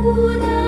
不到